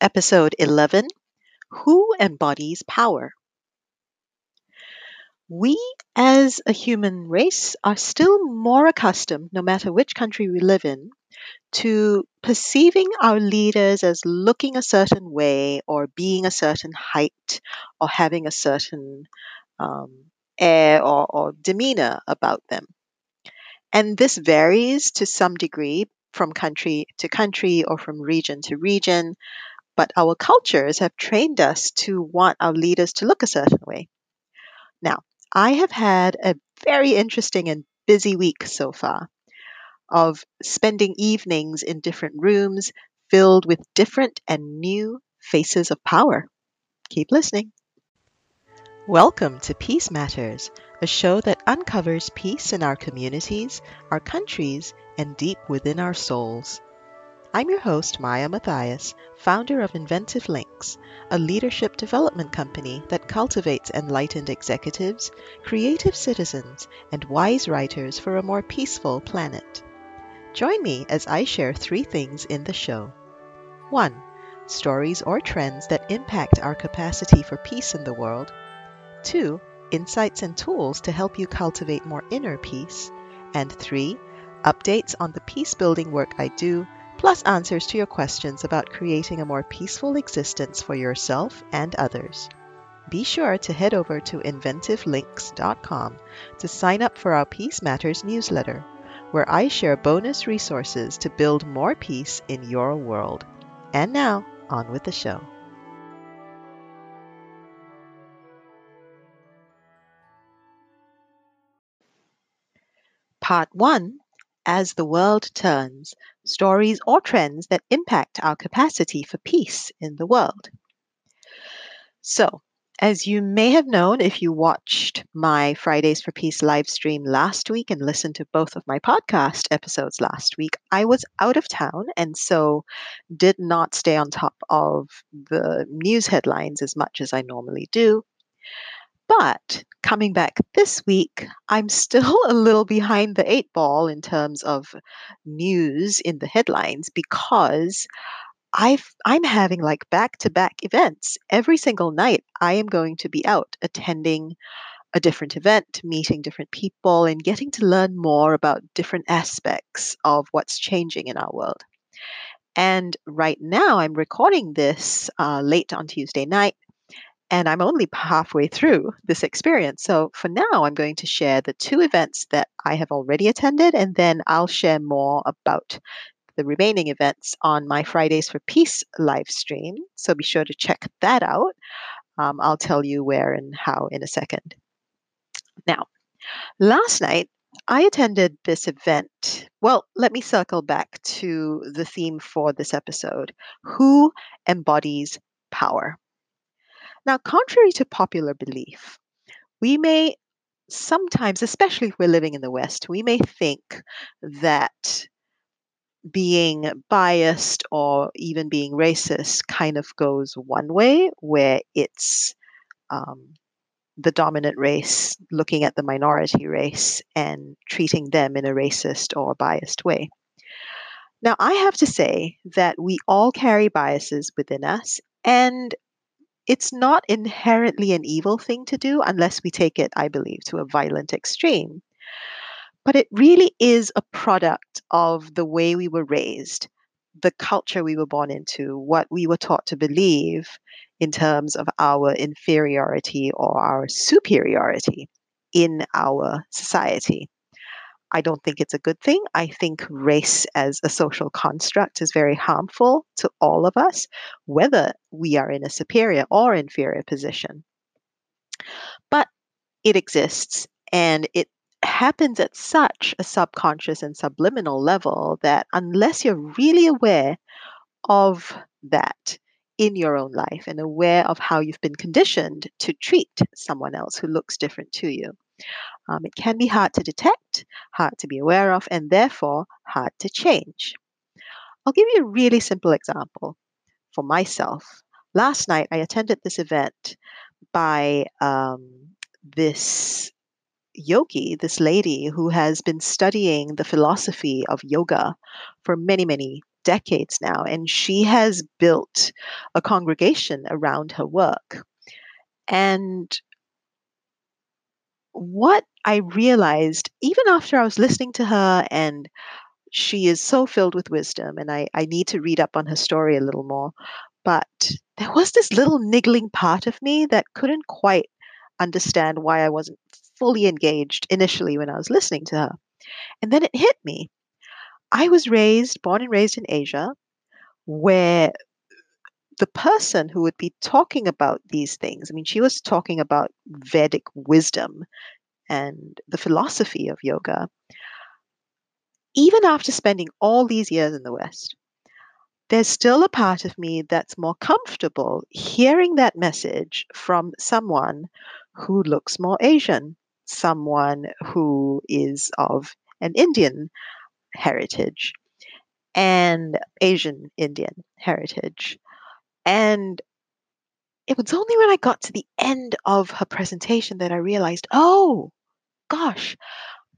Episode 11 Who Embodies Power? We as a human race are still more accustomed, no matter which country we live in, to perceiving our leaders as looking a certain way or being a certain height or having a certain um, air or, or demeanor about them. And this varies to some degree from country to country or from region to region, but our cultures have trained us to want our leaders to look a certain way. Now, I have had a very interesting and busy week so far of spending evenings in different rooms filled with different and new faces of power. Keep listening. Welcome to Peace Matters, a show that uncovers peace in our communities, our countries, and deep within our souls. I'm your host, Maya Matthias, founder of Inventive Links, a leadership development company that cultivates enlightened executives, creative citizens, and wise writers for a more peaceful planet. Join me as I share three things in the show. 1. Stories or trends that impact our capacity for peace in the world. 2. Insights and tools to help you cultivate more inner peace. And 3. Updates on the peace building work I do plus answers to your questions about creating a more peaceful existence for yourself and others. Be sure to head over to inventivelinks.com to sign up for our Peace Matters newsletter, where I share bonus resources to build more peace in your world. And now, on with the show. Part 1 As the World Turns Stories or Trends that Impact Our Capacity for Peace in the World. So, as you may have known if you watched my Fridays for Peace live stream last week and listened to both of my podcast episodes last week, I was out of town and so did not stay on top of the news headlines as much as I normally do. But coming back this week, I'm still a little behind the eight ball in terms of news in the headlines because I've, I'm having like back to back events. Every single night, I am going to be out attending a different event, meeting different people, and getting to learn more about different aspects of what's changing in our world. And right now, I'm recording this uh, late on Tuesday night and I'm only halfway through this experience. So for now, I'm going to share the two events that I have already attended, and then I'll share more about the remaining events on my Fridays for Peace live stream. So be sure to check that out. Um, I'll tell you where and how in a second. Now, last night, I attended this event. Well, let me circle back to the theme for this episode Who embodies power? Now, contrary to popular belief, we may sometimes, especially if we're living in the West, we may think that being biased or even being racist kind of goes one way, where it's um, the dominant race looking at the minority race and treating them in a racist or biased way. Now, I have to say that we all carry biases within us, and it's not inherently an evil thing to do unless we take it, I believe, to a violent extreme. But it really is a product of the way we were raised, the culture we were born into, what we were taught to believe in terms of our inferiority or our superiority in our society. I don't think it's a good thing. I think race as a social construct is very harmful to all of us, whether we are in a superior or inferior position. But it exists and it happens at such a subconscious and subliminal level that unless you're really aware of that in your own life and aware of how you've been conditioned to treat someone else who looks different to you, um, it can be hard to detect, hard to be aware of, and therefore hard to change. I'll give you a really simple example for myself. Last night, I attended this event by um, this yogi, this lady who has been studying the philosophy of yoga for many, many decades now, and she has built a congregation around her work. And what I realized, even after I was listening to her, and she is so filled with wisdom, and I, I need to read up on her story a little more. But there was this little niggling part of me that couldn't quite understand why I wasn't fully engaged initially when I was listening to her. And then it hit me. I was raised, born and raised in Asia, where the person who would be talking about these things, I mean, she was talking about Vedic wisdom and the philosophy of yoga. Even after spending all these years in the West, there's still a part of me that's more comfortable hearing that message from someone who looks more Asian, someone who is of an Indian heritage and Asian Indian heritage. And it was only when I got to the end of her presentation that I realized, oh, gosh,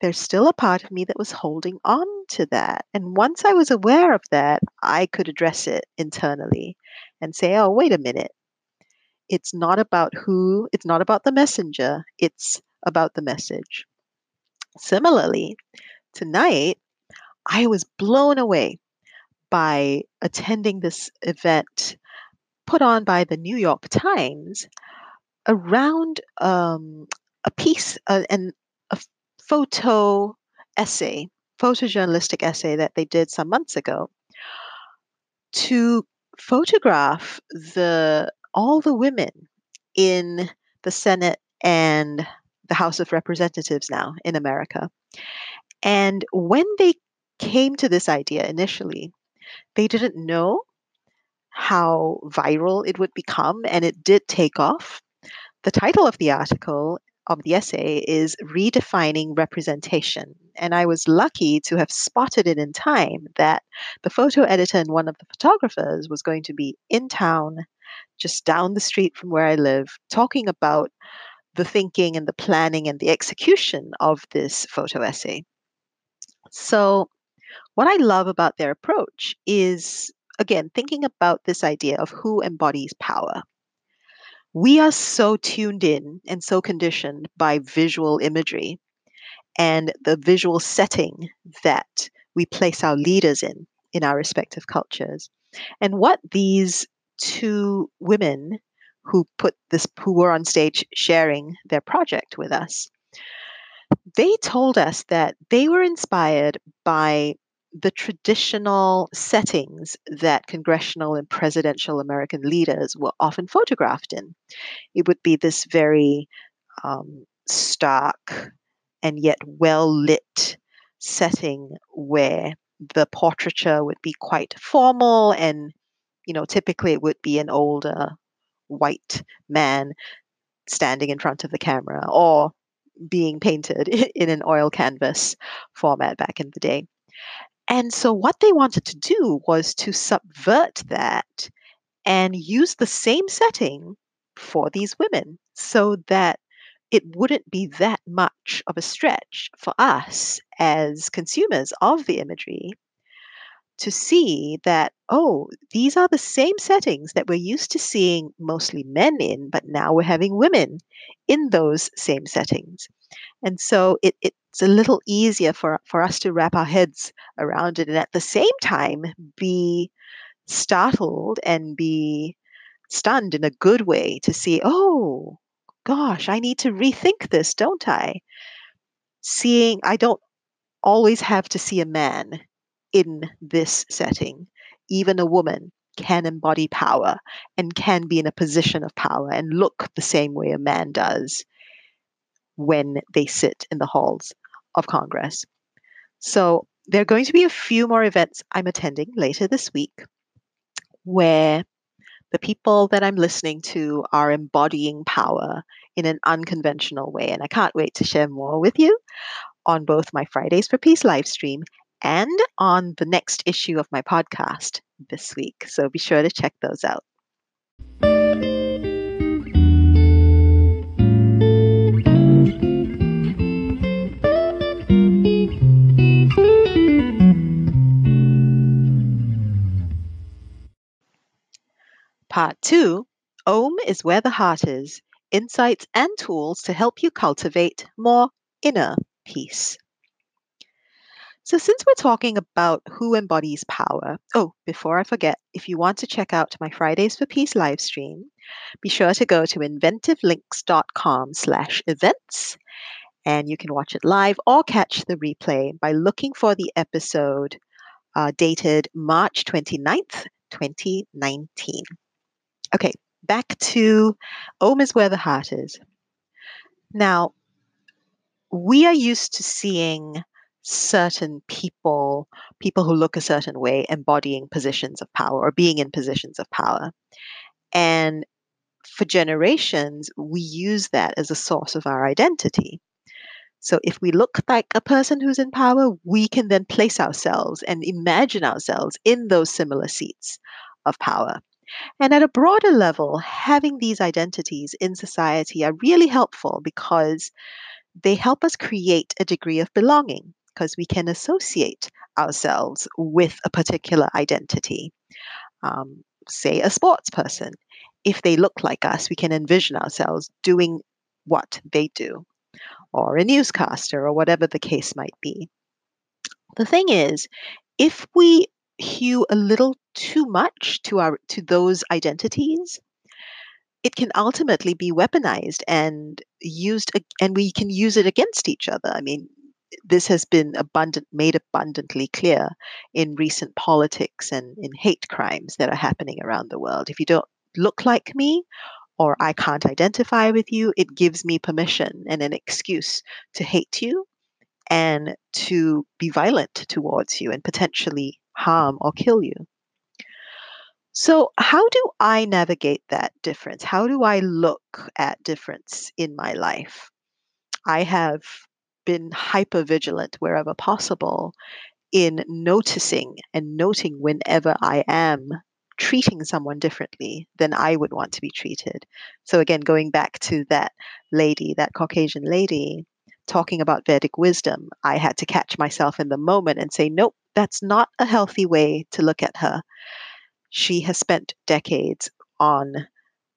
there's still a part of me that was holding on to that. And once I was aware of that, I could address it internally and say, oh, wait a minute. It's not about who, it's not about the messenger, it's about the message. Similarly, tonight, I was blown away by attending this event put on by the New York Times around um, a piece uh, and a photo essay, photojournalistic essay that they did some months ago to photograph the all the women in the Senate and the House of Representatives now in America. And when they came to this idea initially, they didn't know how viral it would become, and it did take off. The title of the article of the essay is Redefining Representation. And I was lucky to have spotted it in time that the photo editor and one of the photographers was going to be in town, just down the street from where I live, talking about the thinking and the planning and the execution of this photo essay. So, what I love about their approach is, again, thinking about this idea of who embodies power. We are so tuned in and so conditioned by visual imagery and the visual setting that we place our leaders in in our respective cultures. And what these two women who put this who were on stage sharing their project with us they told us that they were inspired by the traditional settings that congressional and presidential American leaders were often photographed in. It would be this very um, stark and yet well lit setting where the portraiture would be quite formal and you know typically it would be an older white man standing in front of the camera or being painted in an oil canvas format back in the day. And so, what they wanted to do was to subvert that and use the same setting for these women so that it wouldn't be that much of a stretch for us as consumers of the imagery to see that, oh, these are the same settings that we're used to seeing mostly men in, but now we're having women in those same settings. And so it, it's a little easier for, for us to wrap our heads around it and at the same time be startled and be stunned in a good way to see, oh, gosh, I need to rethink this, don't I? Seeing, I don't always have to see a man in this setting. Even a woman can embody power and can be in a position of power and look the same way a man does when they sit in the halls of Congress. So, there are going to be a few more events I'm attending later this week where the people that I'm listening to are embodying power in an unconventional way. And I can't wait to share more with you on both my Fridays for Peace live stream and on the next issue of my podcast this week. So be sure to check those out. Two Om is where the heart is insights and tools to help you cultivate more inner peace. So, since we're talking about who embodies power, oh, before I forget, if you want to check out my Fridays for Peace live stream, be sure to go to inventivelinks.com slash events and you can watch it live or catch the replay by looking for the episode uh, dated March 29th, 2019. Okay, back to oh, Om is where the heart is. Now, we are used to seeing certain people, people who look a certain way, embodying positions of power or being in positions of power. And for generations, we use that as a source of our identity. So if we look like a person who's in power, we can then place ourselves and imagine ourselves in those similar seats of power. And at a broader level, having these identities in society are really helpful because they help us create a degree of belonging because we can associate ourselves with a particular identity. Um, say a sports person. If they look like us, we can envision ourselves doing what they do or a newscaster or whatever the case might be. The thing is, if we hew a little too much to our to those identities, it can ultimately be weaponized and used and we can use it against each other. I mean, this has been abundant made abundantly clear in recent politics and in hate crimes that are happening around the world. If you don't look like me or I can't identify with you, it gives me permission and an excuse to hate you and to be violent towards you and potentially harm or kill you. So, how do I navigate that difference? How do I look at difference in my life? I have been hyper vigilant wherever possible in noticing and noting whenever I am treating someone differently than I would want to be treated. So, again, going back to that lady, that Caucasian lady, talking about Vedic wisdom, I had to catch myself in the moment and say, nope, that's not a healthy way to look at her. She has spent decades on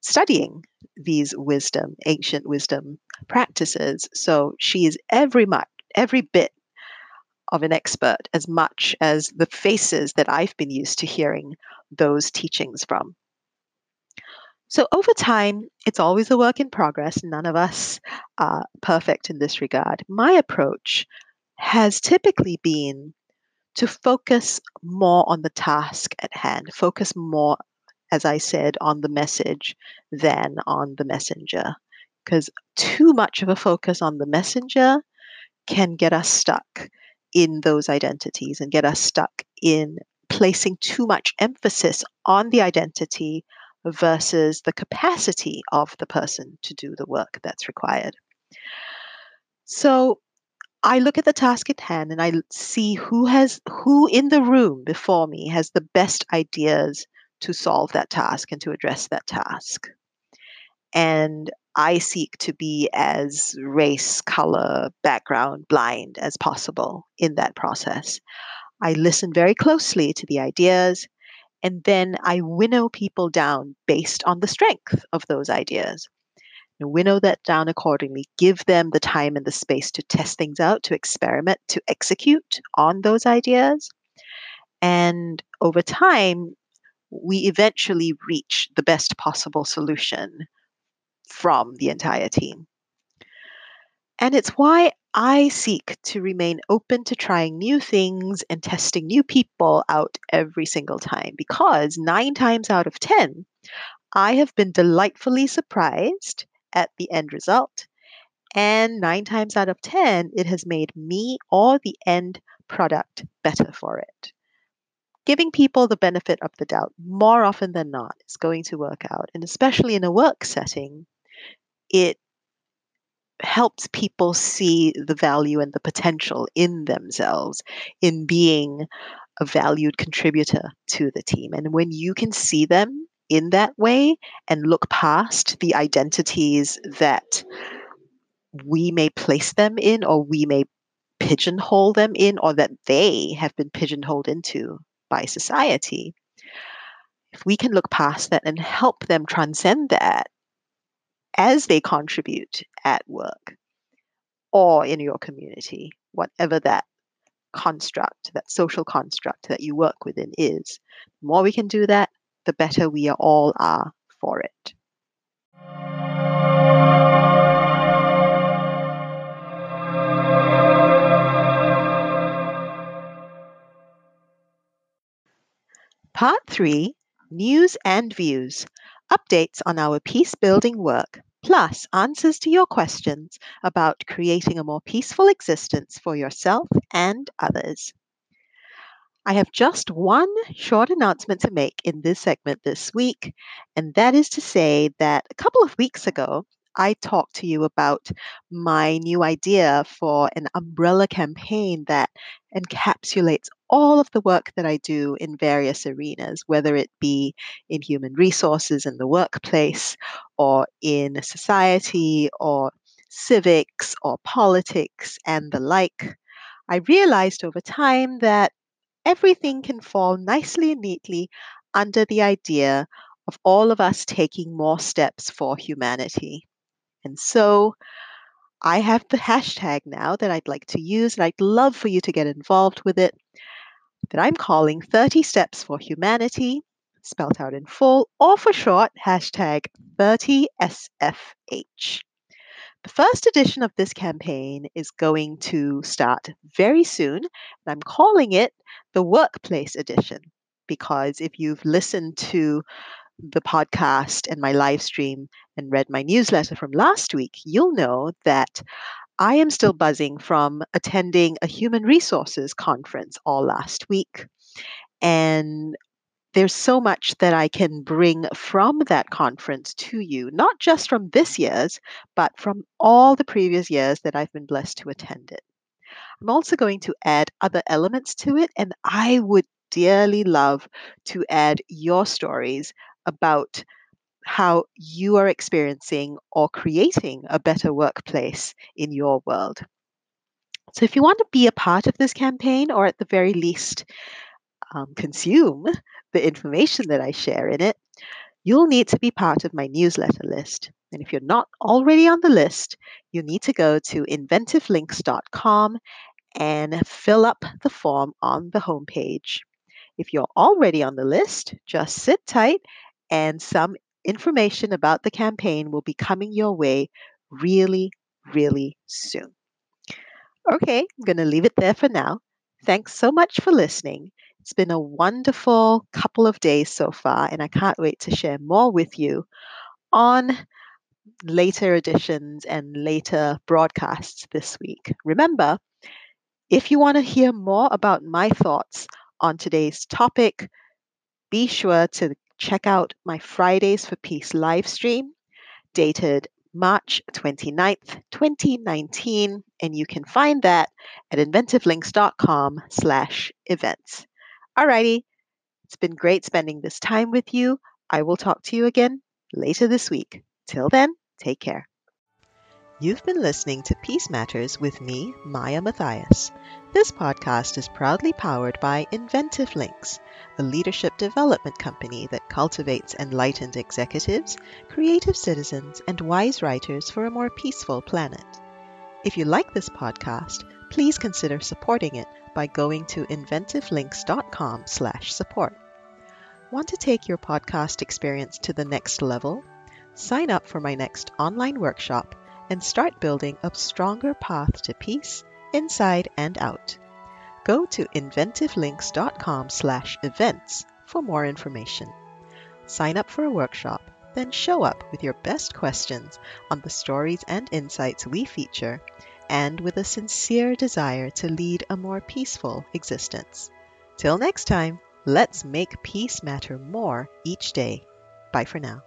studying these wisdom, ancient wisdom practices. So she is every much, every bit of an expert as much as the faces that I've been used to hearing those teachings from. So over time, it's always a work in progress. None of us are perfect in this regard. My approach has typically been to focus more on the task at hand, focus more, as I said, on the message than on the messenger. Because too much of a focus on the messenger can get us stuck in those identities and get us stuck in placing too much emphasis on the identity versus the capacity of the person to do the work that's required. So I look at the task at hand and I see who has who in the room before me has the best ideas to solve that task and to address that task. And I seek to be as race, color, background blind as possible in that process. I listen very closely to the ideas and then I winnow people down based on the strength of those ideas. Winnow that down accordingly, give them the time and the space to test things out, to experiment, to execute on those ideas. And over time, we eventually reach the best possible solution from the entire team. And it's why I seek to remain open to trying new things and testing new people out every single time because nine times out of 10, I have been delightfully surprised at the end result. And nine times out of 10, it has made me or the end product better for it. Giving people the benefit of the doubt more often than not is going to work out. And especially in a work setting, it helps people see the value and the potential in themselves in being a valued contributor to the team. And when you can see them in that way and look past the identities that we may place them in or we may pigeonhole them in or that they have been pigeonholed into by society, if we can look past that and help them transcend that as they contribute at work or in your community, whatever that construct, that social construct that you work within is, the more we can do that, the better we all are for it. Part 3 News and Views Updates on our peace building work, plus answers to your questions about creating a more peaceful existence for yourself and others. I have just one short announcement to make in this segment this week, and that is to say that a couple of weeks ago, I talked to you about my new idea for an umbrella campaign that encapsulates all of the work that I do in various arenas, whether it be in human resources in the workplace, or in society, or civics, or politics, and the like. I realized over time that everything can fall nicely and neatly under the idea of all of us taking more steps for humanity. And so I have the hashtag now that I'd like to use, and I'd love for you to get involved with it, that I'm calling 30 Steps for Humanity, spelled out in full, or for short, hashtag 30SFH. The first edition of this campaign is going to start very soon, and I'm calling it the Workplace Edition because if you've listened to the podcast and my live stream and read my newsletter from last week, you'll know that I am still buzzing from attending a human resources conference all last week. And there's so much that I can bring from that conference to you, not just from this year's, but from all the previous years that I've been blessed to attend it. I'm also going to add other elements to it, and I would dearly love to add your stories about how you are experiencing or creating a better workplace in your world. So, if you want to be a part of this campaign, or at the very least, um, consume the information that I share in it, you'll need to be part of my newsletter list. And if you're not already on the list, you need to go to inventivelinks.com and fill up the form on the homepage. If you're already on the list, just sit tight and some information about the campaign will be coming your way really, really soon. Okay, I'm going to leave it there for now. Thanks so much for listening. It's been a wonderful couple of days so far, and I can't wait to share more with you on later editions and later broadcasts this week. Remember, if you want to hear more about my thoughts on today's topic, be sure to check out my Fridays for Peace live stream dated March 29th, 2019, and you can find that at inventivelinks.com slash events. Alrighty, it's been great spending this time with you. I will talk to you again later this week. Till then, take care. You've been listening to Peace Matters with me, Maya Matthias. This podcast is proudly powered by Inventive Links, a leadership development company that cultivates enlightened executives, creative citizens, and wise writers for a more peaceful planet. If you like this podcast, please consider supporting it by going to inventivelinks.com/support. Want to take your podcast experience to the next level? Sign up for my next online workshop and start building a stronger path to peace inside and out. Go to inventivelinks.com/events for more information. Sign up for a workshop, then show up with your best questions on the stories and insights we feature and with a sincere desire to lead a more peaceful existence. Till next time, let's make peace matter more each day. Bye for now.